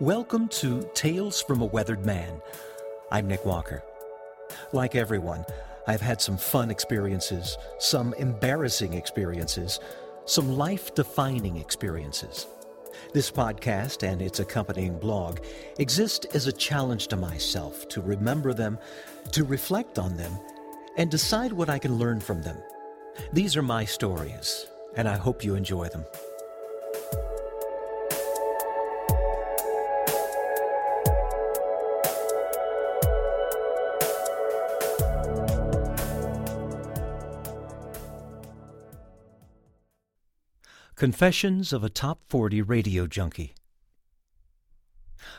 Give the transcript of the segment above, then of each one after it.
Welcome to Tales from a Weathered Man. I'm Nick Walker. Like everyone, I've had some fun experiences, some embarrassing experiences, some life defining experiences. This podcast and its accompanying blog exist as a challenge to myself to remember them, to reflect on them, and decide what I can learn from them. These are my stories, and I hope you enjoy them. Confessions of a Top 40 Radio Junkie.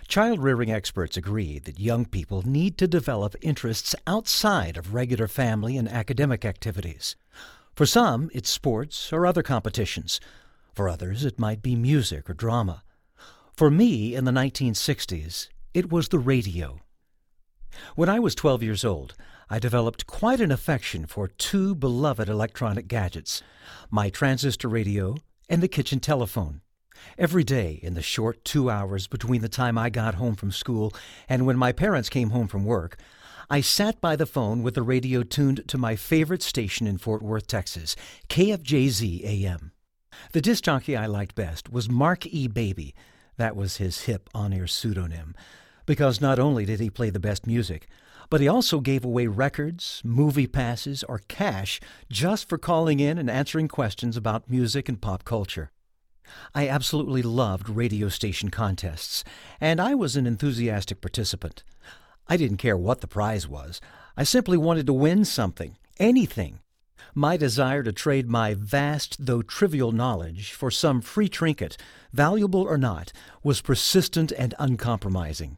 Child rearing experts agree that young people need to develop interests outside of regular family and academic activities. For some, it's sports or other competitions. For others, it might be music or drama. For me, in the 1960s, it was the radio. When I was 12 years old, I developed quite an affection for two beloved electronic gadgets my transistor radio and the kitchen telephone. Every day, in the short two hours between the time I got home from school and when my parents came home from work, I sat by the phone with the radio tuned to my favorite station in Fort Worth, Texas, KFJZ AM. The disc jockey I liked best was Mark E. Baby. That was his hip on air pseudonym, because not only did he play the best music, but he also gave away records, movie passes, or cash just for calling in and answering questions about music and pop culture. I absolutely loved radio station contests, and I was an enthusiastic participant. I didn't care what the prize was. I simply wanted to win something, anything. My desire to trade my vast, though trivial knowledge for some free trinket, valuable or not, was persistent and uncompromising.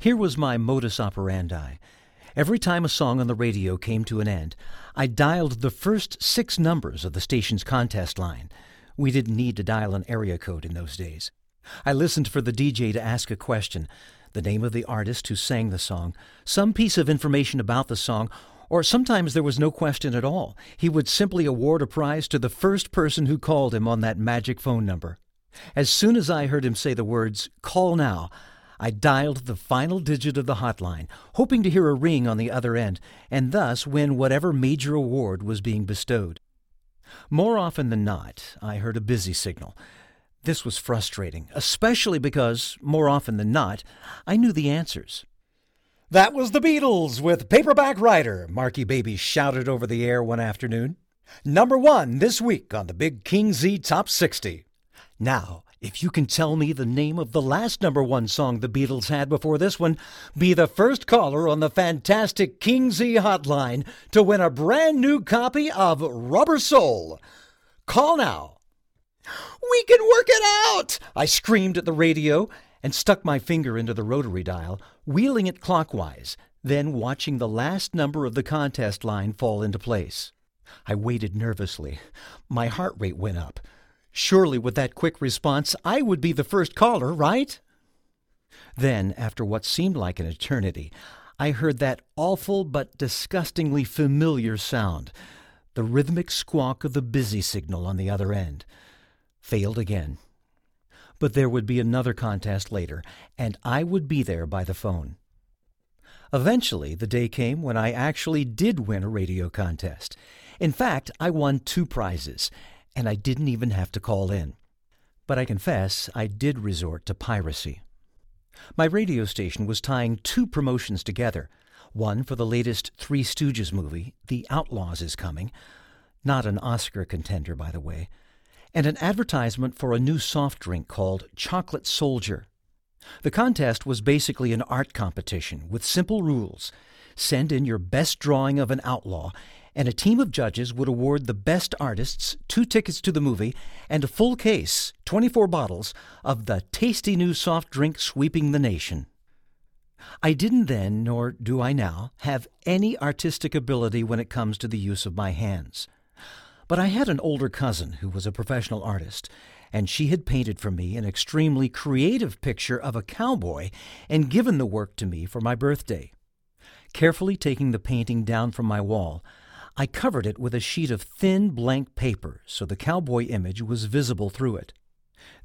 Here was my modus operandi. Every time a song on the radio came to an end, I dialed the first six numbers of the station's contest line. We didn't need to dial an area code in those days. I listened for the DJ to ask a question, the name of the artist who sang the song, some piece of information about the song, or sometimes there was no question at all. He would simply award a prize to the first person who called him on that magic phone number. As soon as I heard him say the words, Call now, I dialed the final digit of the hotline, hoping to hear a ring on the other end, and thus win whatever major award was being bestowed. More often than not, I heard a busy signal. This was frustrating, especially because, more often than not, I knew the answers. That was the Beatles with Paperback Writer, Marky Baby shouted over the air one afternoon. Number one this week on the Big King Z Top 60. Now, if you can tell me the name of the last number one song the Beatles had before this one, be the first caller on the fantastic King Z hotline to win a brand new copy of Rubber Soul. Call now. We can work it out! I screamed at the radio and stuck my finger into the rotary dial, wheeling it clockwise, then watching the last number of the contest line fall into place. I waited nervously. My heart rate went up. Surely, with that quick response, I would be the first caller, right? Then, after what seemed like an eternity, I heard that awful but disgustingly familiar sound the rhythmic squawk of the busy signal on the other end. Failed again. But there would be another contest later, and I would be there by the phone. Eventually, the day came when I actually did win a radio contest. In fact, I won two prizes and I didn't even have to call in. But I confess I did resort to piracy. My radio station was tying two promotions together one for the latest Three Stooges movie, The Outlaws is Coming, not an Oscar contender, by the way, and an advertisement for a new soft drink called Chocolate Soldier. The contest was basically an art competition with simple rules. Send in your best drawing of an outlaw, and a team of judges would award the best artists two tickets to the movie and a full case, 24 bottles, of the tasty new soft drink sweeping the nation. I didn't then, nor do I now, have any artistic ability when it comes to the use of my hands. But I had an older cousin who was a professional artist, and she had painted for me an extremely creative picture of a cowboy and given the work to me for my birthday. Carefully taking the painting down from my wall, I covered it with a sheet of thin blank paper so the cowboy image was visible through it.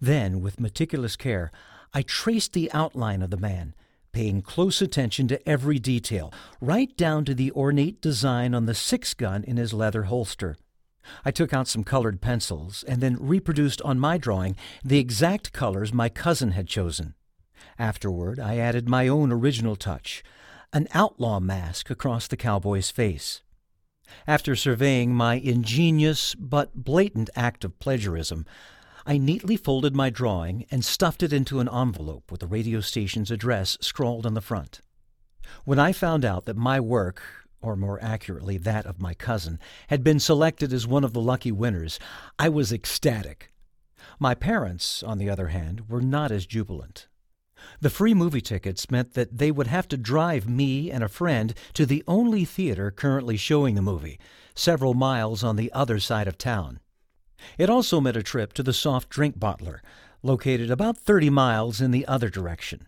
Then, with meticulous care, I traced the outline of the man, paying close attention to every detail, right down to the ornate design on the six gun in his leather holster. I took out some colored pencils and then reproduced on my drawing the exact colors my cousin had chosen. Afterward, I added my own original touch an outlaw mask across the cowboy's face. After surveying my ingenious but blatant act of plagiarism, I neatly folded my drawing and stuffed it into an envelope with the radio station's address scrawled on the front. When I found out that my work, or more accurately that of my cousin, had been selected as one of the lucky winners, I was ecstatic. My parents, on the other hand, were not as jubilant. The free movie tickets meant that they would have to drive me and a friend to the only theater currently showing the movie, several miles on the other side of town. It also meant a trip to the soft drink bottler, located about 30 miles in the other direction.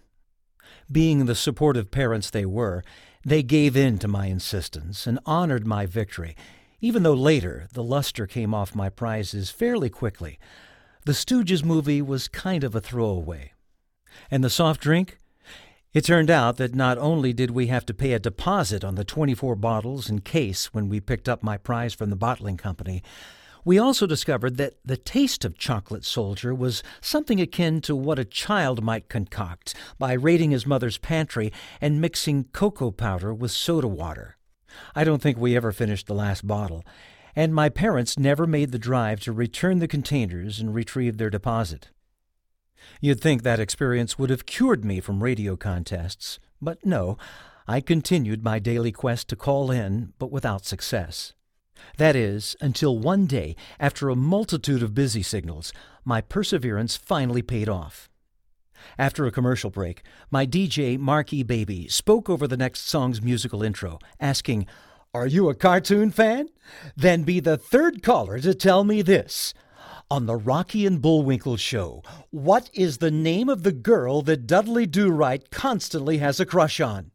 Being the supportive parents they were, they gave in to my insistence and honored my victory, even though later the luster came off my prizes fairly quickly. The Stooges movie was kind of a throwaway. And the soft drink? It turned out that not only did we have to pay a deposit on the 24 bottles and case when we picked up my prize from the bottling company, we also discovered that the taste of Chocolate Soldier was something akin to what a child might concoct by raiding his mother's pantry and mixing cocoa powder with soda water. I don't think we ever finished the last bottle, and my parents never made the drive to return the containers and retrieve their deposit. You'd think that experience would have cured me from radio contests, but no, I continued my daily quest to call in, but without success. That is, until one day, after a multitude of busy signals, my perseverance finally paid off. After a commercial break, my DJ, Marky Baby, spoke over the next song's musical intro, asking, Are you a cartoon fan? Then be the third caller to tell me this. On the Rocky and Bullwinkle show, what is the name of the girl that Dudley Do Right constantly has a crush on?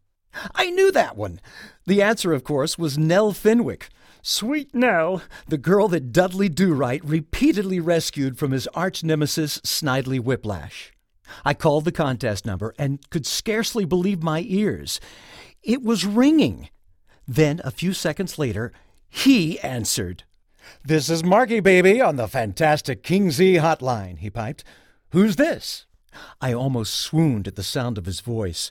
I knew that one. The answer, of course, was Nell Fenwick. Sweet Nell, the girl that Dudley Do Right repeatedly rescued from his arch nemesis Snidely Whiplash. I called the contest number and could scarcely believe my ears. It was ringing. Then, a few seconds later, he answered. This is Marky Baby on the fantastic King Z hotline, he piped. Who's this? I almost swooned at the sound of his voice.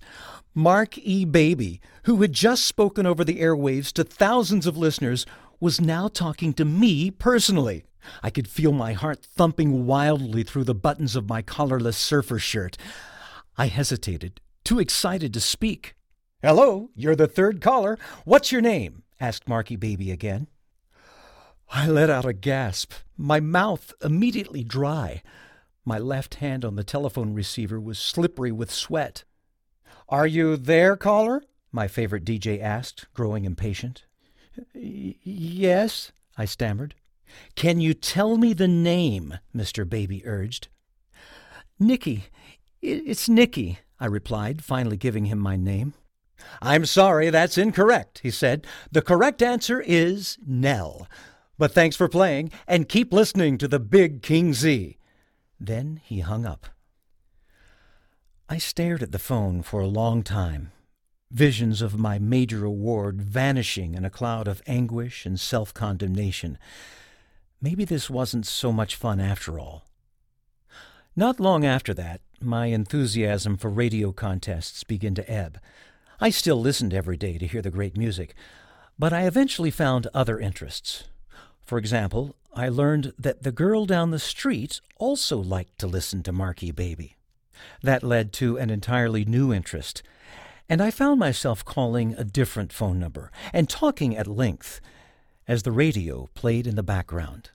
Mark E. Baby, who had just spoken over the airwaves to thousands of listeners, was now talking to me personally. I could feel my heart thumping wildly through the buttons of my collarless surfer shirt. I hesitated, too excited to speak. Hello, you're the third caller. What's your name? asked Marky Baby again. I let out a gasp, my mouth immediately dry. My left hand on the telephone receiver was slippery with sweat. Are you there, caller? My favorite DJ asked, growing impatient. Yes, I stammered. Can you tell me the name? Mr. Baby urged. Nicky. It's Nicky, I replied, finally giving him my name. I'm sorry, that's incorrect, he said. The correct answer is Nell. But thanks for playing, and keep listening to the Big King Z. Then he hung up. I stared at the phone for a long time, visions of my major award vanishing in a cloud of anguish and self condemnation. Maybe this wasn't so much fun after all. Not long after that, my enthusiasm for radio contests began to ebb. I still listened every day to hear the great music, but I eventually found other interests. For example, I learned that the girl down the street also liked to listen to Marky Baby. That led to an entirely new interest, and I found myself calling a different phone number and talking at length as the radio played in the background.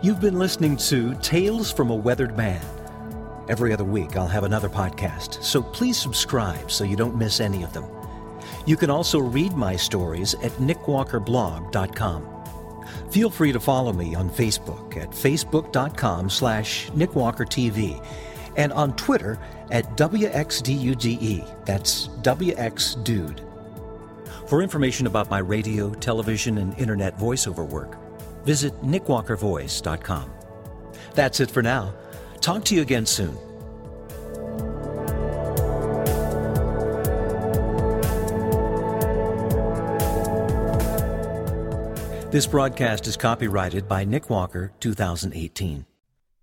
You've been listening to Tales from a Weathered Man. Every other week, I'll have another podcast, so please subscribe so you don't miss any of them. You can also read my stories at nickwalkerblog.com. Feel free to follow me on Facebook at facebook.com slash nickwalkertv and on Twitter at WXDUDE. That's WXDude. For information about my radio, television, and internet voiceover work, visit nickwalkervoice.com. That's it for now. Talk to you again soon. This broadcast is copyrighted by Nick Walker 2018.